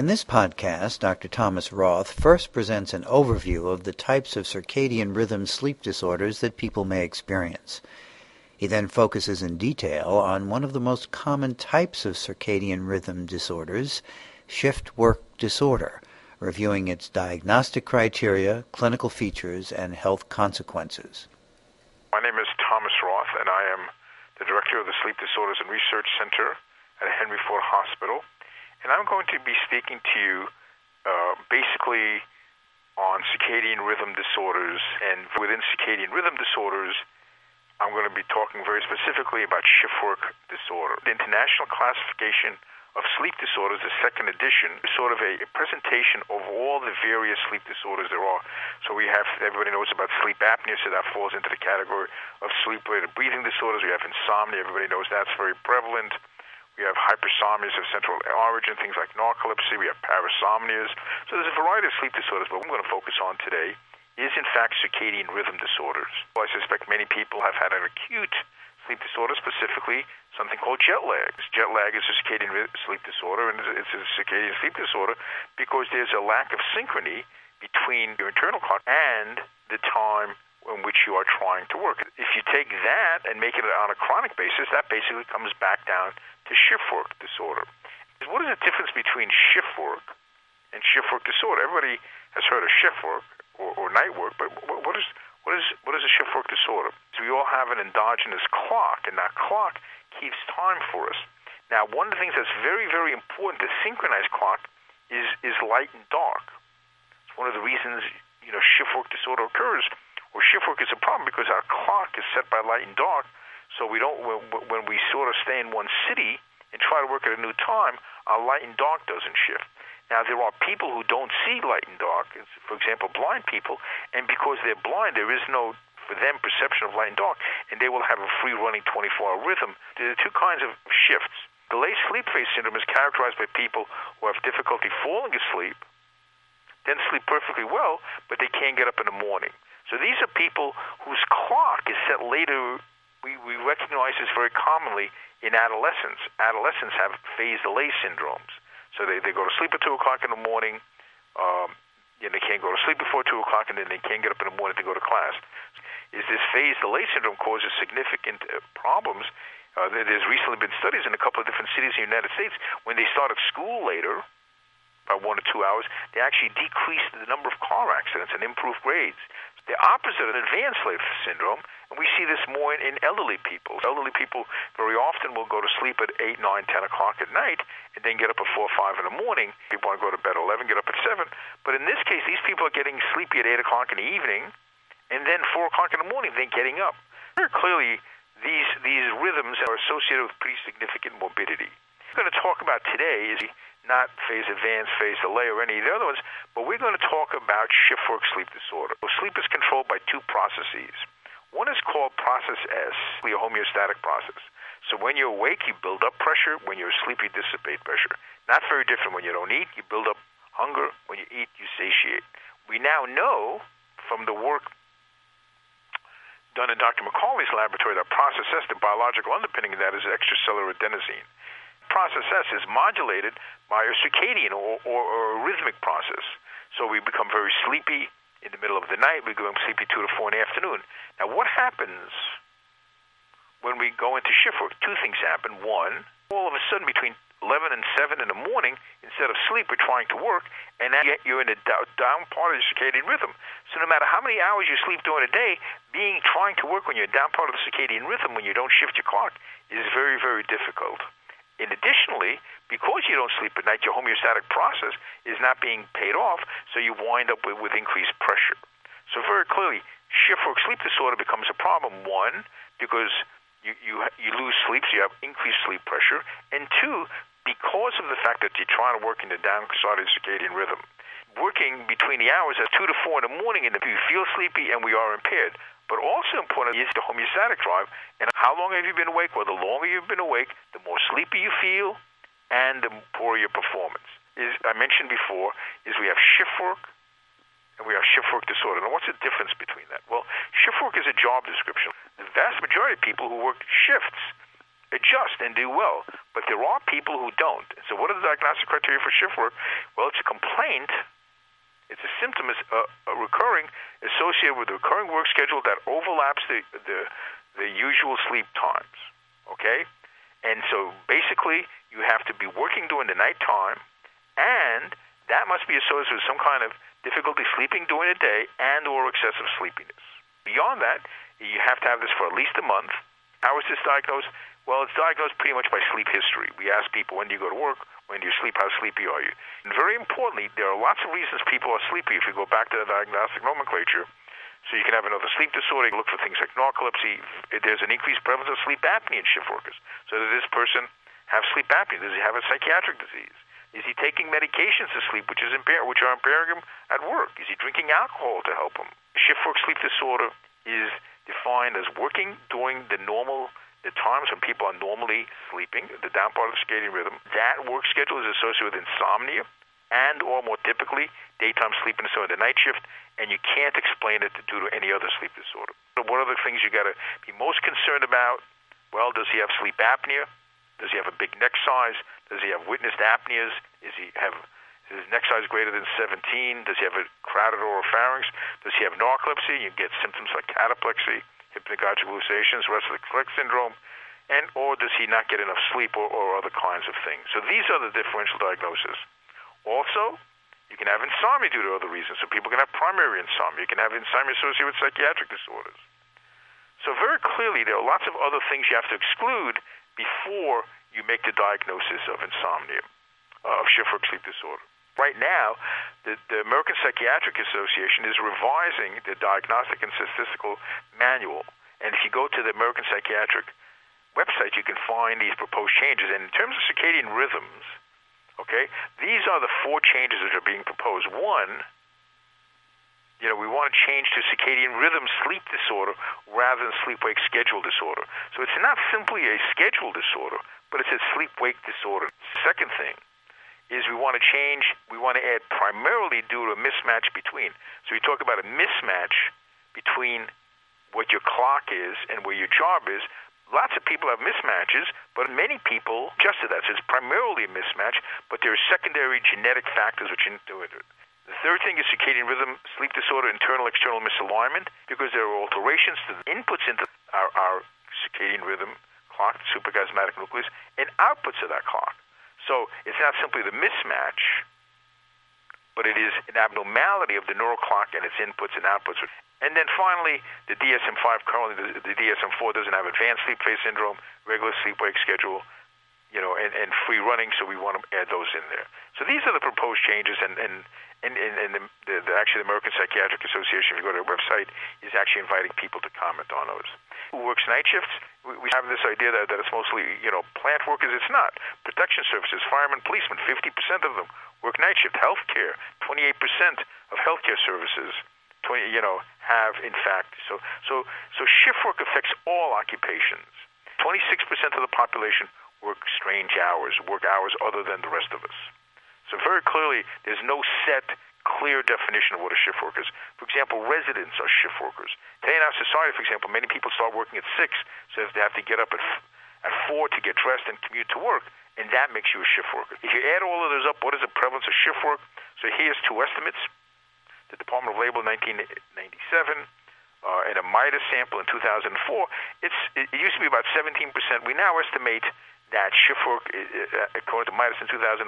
In this podcast, Dr. Thomas Roth first presents an overview of the types of circadian rhythm sleep disorders that people may experience. He then focuses in detail on one of the most common types of circadian rhythm disorders, shift work disorder, reviewing its diagnostic criteria, clinical features, and health consequences. My name is Thomas Roth, and I am the director of the Sleep Disorders and Research Center at Henry Ford Hospital and I'm going to be speaking to you uh, basically on circadian rhythm disorders. And within circadian rhythm disorders, I'm going to be talking very specifically about shift work disorder. The International Classification of Sleep Disorders, the second edition, is sort of a, a presentation of all the various sleep disorders there are. So we have, everybody knows about sleep apnea, so that falls into the category of sleep-related breathing disorders. We have insomnia, everybody knows that's very prevalent. We have hypersomnias of central origin, things like narcolepsy. We have parasomnias. So there's a variety of sleep disorders, but what I'm going to focus on today is, in fact, circadian rhythm disorders. Well, I suspect many people have had an acute sleep disorder, specifically something called jet lag. Jet lag is a circadian sleep disorder, and it's a circadian sleep disorder because there's a lack of synchrony between your internal clock and the time in which you are trying to work. If you take that and make it on a chronic basis, that basically comes back down to shift work disorder. What is the difference between shift work and shift work disorder? Everybody has heard of shift work or, or night work, but what is what is what is a shift work disorder? So we all have an endogenous clock, and that clock keeps time for us. Now, one of the things that's very very important to synchronize clock is is light and dark. It's one of the reasons you know shift work disorder occurs, or shift work is a problem because our clock is set by light and dark so we don't when we sort of stay in one city and try to work at a new time, our light and dark doesn't shift. Now there are people who don't see light and dark, for example, blind people, and because they're blind, there is no for them perception of light and dark, and they will have a free running 24-hour rhythm. There are two kinds of shifts. Delayed sleep phase syndrome is characterized by people who have difficulty falling asleep, then sleep perfectly well, but they can't get up in the morning. So these are people whose clock is set later we, we recognize this very commonly in adolescents. Adolescents have phase delay syndromes. So they, they go to sleep at 2 o'clock in the morning, um, and they can't go to sleep before 2 o'clock, and then they can't get up in the morning to go to class. Is this phase delay syndrome causes significant uh, problems? Uh, there's recently been studies in a couple of different cities in the United States when they started school later, by one or two hours, they actually decreased the number of car accidents and improved grades. The opposite of advanced slave syndrome and we see this more in, elderly people. Elderly people very often will go to sleep at 8, 9, 10 o'clock at night and then get up at 4 or 5 in the morning. People want to go to bed at 11, get up at 7. But in this case, these people are getting sleepy at 8 o'clock in the evening and then 4 o'clock in the morning, then getting up. Very clearly, these, these rhythms are associated with pretty significant morbidity. What we're going to talk about today is not phase advanced, phase delay, or any of the other ones, but we're going to talk about shift work sleep disorder. So sleep is controlled by two processes. One is called process S, the homeostatic process. So when you're awake, you build up pressure. When you're asleep, you dissipate pressure. Not very different when you don't eat. You build up hunger. When you eat, you satiate. We now know from the work done in Dr. McCarley's laboratory that process S, the biological underpinning of that is extracellular adenosine. Process S is modulated by a circadian or, or, or rhythmic process. So we become very sleepy, in the middle of the night. We and sleepy two to four in the afternoon. Now, what happens when we go into shift work? Two things happen. One, all of a sudden between 11 and 7 in the morning, instead of sleep, we're trying to work, and now you're in the down part of the circadian rhythm. So no matter how many hours you sleep during the day, being trying to work when you're down part of the circadian rhythm, when you don't shift your clock, is very, very difficult. And additionally, because you don't sleep at night, your homeostatic process is not being paid off, so you wind up with, with increased pressure. So very clearly, shift work sleep disorder becomes a problem. One, because you, you, you lose sleep, so you have increased sleep pressure. And two, because of the fact that you're trying to work in the downside of circadian rhythm. Working between the hours of 2 to 4 in the morning, and if you feel sleepy and we are impaired. But also important is the homeostatic drive. And how long have you been awake? Well, the longer you've been awake, the more sleepy you feel and the poorer your performance. Is I mentioned before is we have shift work and we have shift work disorder. Now, what's the difference between that? Well, shift work is a job description. The vast majority of people who work shifts adjust and do well. But there are people who don't. So what are the diagnostic criteria for shift work? Well, it's a complaint. It's a symptom is uh, recurring associated with a recurring work schedule that overlaps the, the the usual sleep times. Okay, and so basically you have to be working during the nighttime, and that must be associated with some kind of difficulty sleeping during the day and or excessive sleepiness. Beyond that, you have to have this for at least a month. How is this diagnosed? Well, it's diagnosed pretty much by sleep history. We ask people, when do you go to work? When do you sleep? How sleepy are you? And very importantly, there are lots of reasons people are sleepy if you go back to the diagnostic nomenclature. So you can have another sleep disorder, you look for things like narcolepsy. There's an increased prevalence of sleep apnea in shift workers. So does this person have sleep apnea? Does he have a psychiatric disease? Is he taking medications to sleep, which is impair, which are impairing him at work? Is he drinking alcohol to help him? Shift work sleep disorder is defined as working during the normal the times when people are normally sleeping, the down part of the circadian rhythm, that work schedule is associated with insomnia and or more typically daytime sleepiness or the night shift, and you can't explain it due to any other sleep disorder. So what are the things you got to be most concerned about? Well, does he have sleep apnea? Does he have a big neck size? Does he have witnessed apneas? Is he have is his neck size greater than 17? Does he have a crowded oropharynx? Does he have narcolepsy? You get symptoms like cataplexy, hallucinations, restless leg syndrome, and or does he not get enough sleep or, or other kinds of things? So these are the differential diagnoses. Also, you can have insomnia due to other reasons. So people can have primary insomnia. You can have insomnia associated with psychiatric disorders. So very clearly, there are lots of other things you have to exclude before you make the diagnosis of insomnia, uh, of work sleep disorder right now, the, the American Psychiatric Association is revising the Diagnostic and Statistical Manual. And if you go to the American Psychiatric website, you can find these proposed changes. And in terms of circadian rhythms, okay, these are the four changes that are being proposed. One, you know, we want to change to circadian rhythm sleep disorder rather than sleep wake schedule disorder. So it's not simply a schedule disorder, but it's a sleep wake disorder. Second thing, is we want to change, we want to add primarily due to a mismatch between. So we talk about a mismatch between what your clock is and where your job is. Lots of people have mismatches, but many people adjust to that. So it's primarily a mismatch, but there are secondary genetic factors which into it. The third thing is circadian rhythm, sleep disorder, internal external misalignment, because there are alterations to the inputs into our, our circadian rhythm clock, suprachiasmatic nucleus, and outputs of that clock. So it's not simply the mismatch, but it is an abnormality of the neural clock and its inputs and outputs. And then finally, the DSM-5 currently, the, the DSM-4 doesn't have advanced sleep phase syndrome, regular sleep-wake schedule, you know, and, and free running, so we want to add those in there. So these are the proposed changes, and and and, and, the, the, the, actually the American Psychiatric Association, if you go to their website, is actually inviting people to comment on those who works night shifts, we have this idea that, that it's mostly, you know, plant workers. It's not. Protection services, firemen, policemen, 50% of them work night shift. Healthcare, 28% of healthcare services, 20, you know, have in fact. So, so, so shift work affects all occupations. 26% of the population work strange hours, work hours other than the rest of us. So very clearly, there's no set clear definition of what a shift worker is. For example, residents are shift workers. Today in our society, for example, many people start working at 6, so they have to get up at, at 4 to get dressed and commute to work, and that makes you a shift worker. If you add all of those up, what is the prevalence of shift work? So here's two estimates. The Department of Labor 1997, uh, and a MIDAS sample in 2004, it's, it used to be about 17%. We now estimate that shift work, uh, according to MIDAS in 2004,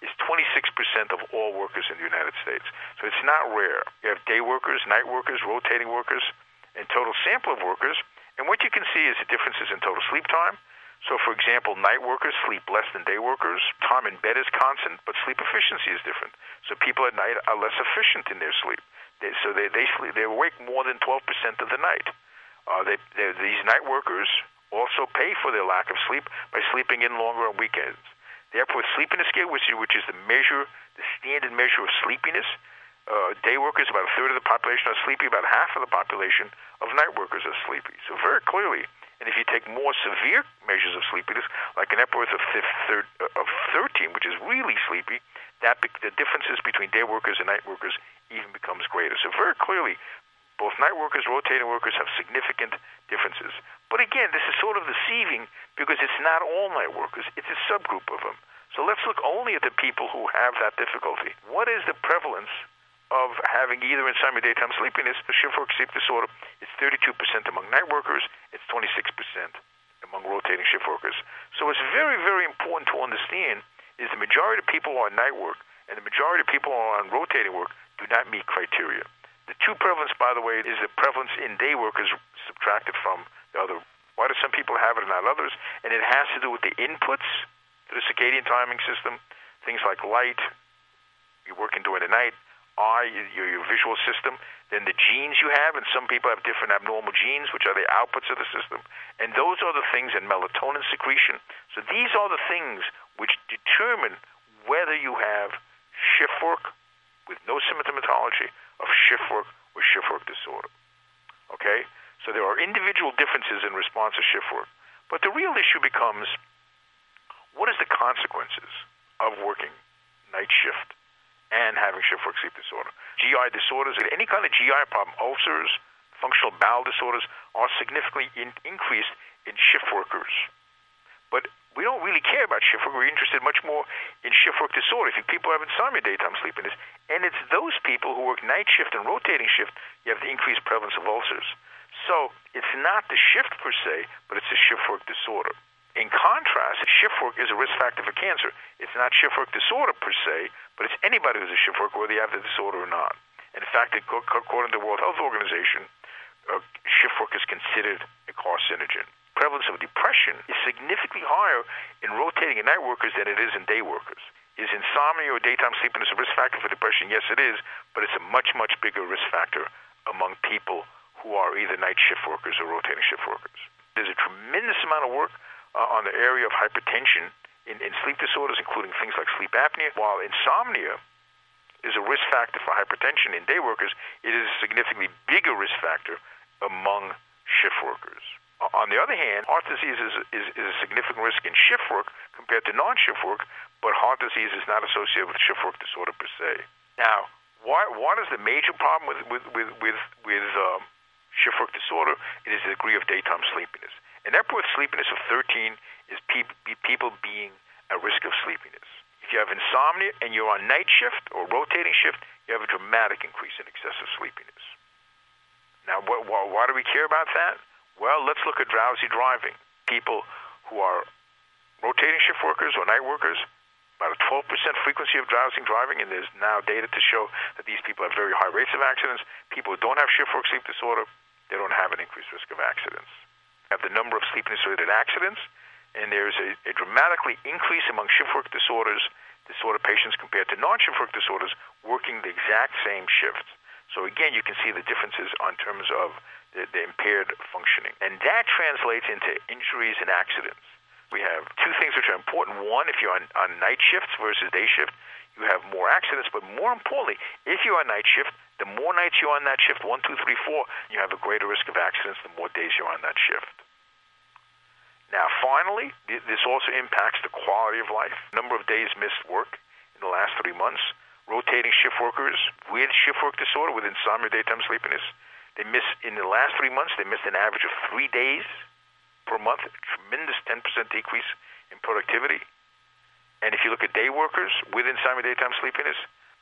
is 26% of all workers in the United States. So it's not rare. You have day workers, night workers, rotating workers, and total sample of workers. And what you can see is the differences in total sleep time. So, for example, night workers sleep less than day workers. Time in bed is constant, but sleep efficiency is different. So people at night are less efficient in their sleep. They, so they they sleep, they awake more than 12% of the night. Uh, they, these night workers also pay for their lack of sleep by sleeping in longer on weekends. Epworth, sleepiness scale, which, is the measure, the standard measure of sleepiness, uh, day workers, about a third of the population are sleepy, about half of the population of night workers are sleepy. So very clearly, and if you take more severe measures of sleepiness, like an Epworth of, thir- of 13, which is really sleepy, that be- the differences between day workers and night workers even becomes greater. So very clearly, both night workers, rotating workers have significant differences. But again, this is sort of deceiving because it's not all night workers, it's a subgroup of them. So let's look only at the people who have that difficulty. What is the prevalence of having either insomnia, daytime sleepiness, or shift work sleep disorder? It's 32% among night workers, it's 26% among rotating shift workers. So it's very, very important to understand is the majority of people on night work and the majority of people are on rotating work do not meet criteria. The two prevalence, by the way, is the prevalence in day workers subtracted from the other. Why do some people have it and not others? And it has to do with the inputs to the circadian timing system, things like light, you're working during the night, eye, your, your visual system, then the genes you have, and some people have different abnormal genes, which are the outputs of the system. And those are the things in melatonin secretion. So these are the things which determine whether you have shift work with no symptomatology of shift work or shift work disorder. Okay? So there are individual differences in response to shift work. But the real issue becomes what is the consequences of working night shift and having shift work sleep disorder? GI disorders, any kind of GI problem, ulcers, functional bowel disorders, are significantly in, increased in shift workers. But we don't really care about shift work. We're interested much more in shift work disorder. If people have insomnia, daytime sleepiness, and it's those people who work night shift and rotating shift, you have the increased prevalence of ulcers. So it's not the shift per se, but it's a shift work disorder. In contrast, shift work is a risk factor for cancer. It's not shift work disorder per se, but it's anybody who's a shift worker, whether you have the disorder or not. In fact, according to the World Health Organization, uh, shift work is considered a carcinogen. Prevalence of depression is significantly higher in rotating and night workers than it is in day workers. Is insomnia or daytime sleepiness a risk factor for depression? Yes, it is, but it's a much, much bigger risk factor among people who are either night shift workers or rotating shift workers. There's a tremendous amount of work uh, on the area of hypertension in, in sleep disorders, including things like sleep apnea, while insomnia is a risk factor for hypertension in day workers, it is a significantly bigger risk factor among shift workers. On the other hand, heart disease is, is, is a significant risk in shift work compared to non-shift work, but heart disease is not associated with shift work disorder per se. Now, why, what is the major problem with, with, with, with, with um, shift work disorder? It is the degree of daytime sleepiness. An Epworth sleepiness of 13 is pe- people being at risk of sleepiness. If you have insomnia and you're on night shift or rotating shift, you have a dramatic increase in excessive sleepiness. Now, wh- wh- why do we care about that? Well, let's look at drowsy driving. People who are rotating shift workers or night workers, about a 12% frequency of drowsy driving, and there's now data to show that these people have very high rates of accidents. People who don't have shift work sleep disorder, they don't have an increased risk of accidents have the number of sleep related accidents, and there's a, a dramatically increase among shift work disorders, disorder patients compared to non-shift work disorders working the exact same shifts. So again, you can see the differences on terms of the, the impaired functioning, and that translates into injuries and accidents. We have two things which are important. One, if you're on, on night shifts versus day shift, you have more accidents, but more importantly, if you're on night shift, the more nights you're on that shift, one, two, three, four, you have a greater risk of accidents the more days you're on that shift. Now, finally, this also impacts the quality of life. Number of days missed work in the last three months. Rotating shift workers with shift work disorder, with insomnia, daytime sleepiness, they miss in the last three months. They missed an average of three days per month. A tremendous 10% decrease in productivity. And if you look at day workers with insomnia, daytime sleepiness,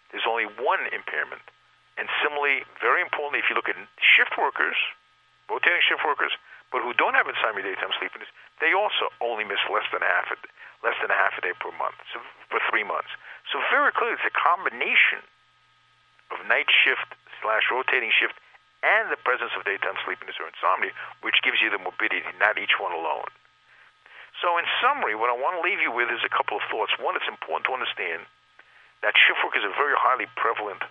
there's only one impairment and similarly, very importantly, if you look at shift workers, rotating shift workers, but who don't have insomnia daytime sleepiness, they also only miss less than half a, less than a half a day per month, so for three months. So very clearly, it's a combination of night shift slash rotating shift and the presence of daytime sleepiness or insomnia, which gives you the morbidity, not each one alone. So in summary, what I want to leave you with is a couple of thoughts. One, it's important to understand that shift work is a very highly prevalent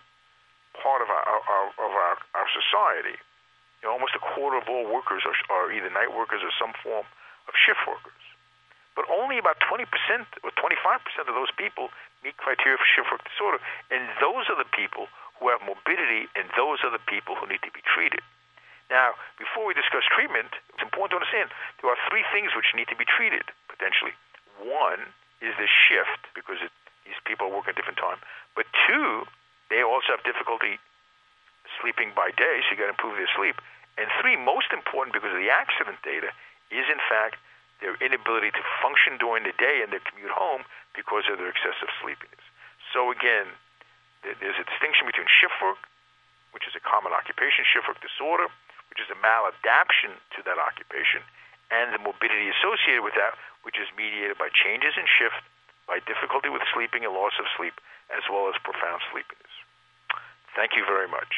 part of our, our of our, our society. You know, almost a quarter of all workers are, are either night workers or some form of shift workers. But only about 20% or 25% of those people meet criteria for shift work disorder. And those are the people who have morbidity, and those are the people who need to be treated. Now, before we discuss treatment, it's important to understand there are three things which need to be treated, potentially. One is the shift, because it, these people working at different time. But two they also have difficulty sleeping by day, so you got to improve their sleep. And three, most important because of the accident data, is in fact their inability to function during the day and their commute home because of their excessive sleepiness. So again, there's a distinction between shift work, which is a common occupation shift work disorder, which is a maladaptation to that occupation, and the morbidity associated with that, which is mediated by changes in shift, by difficulty with sleeping and loss of sleep, as well as profound sleepiness. Thank you very much.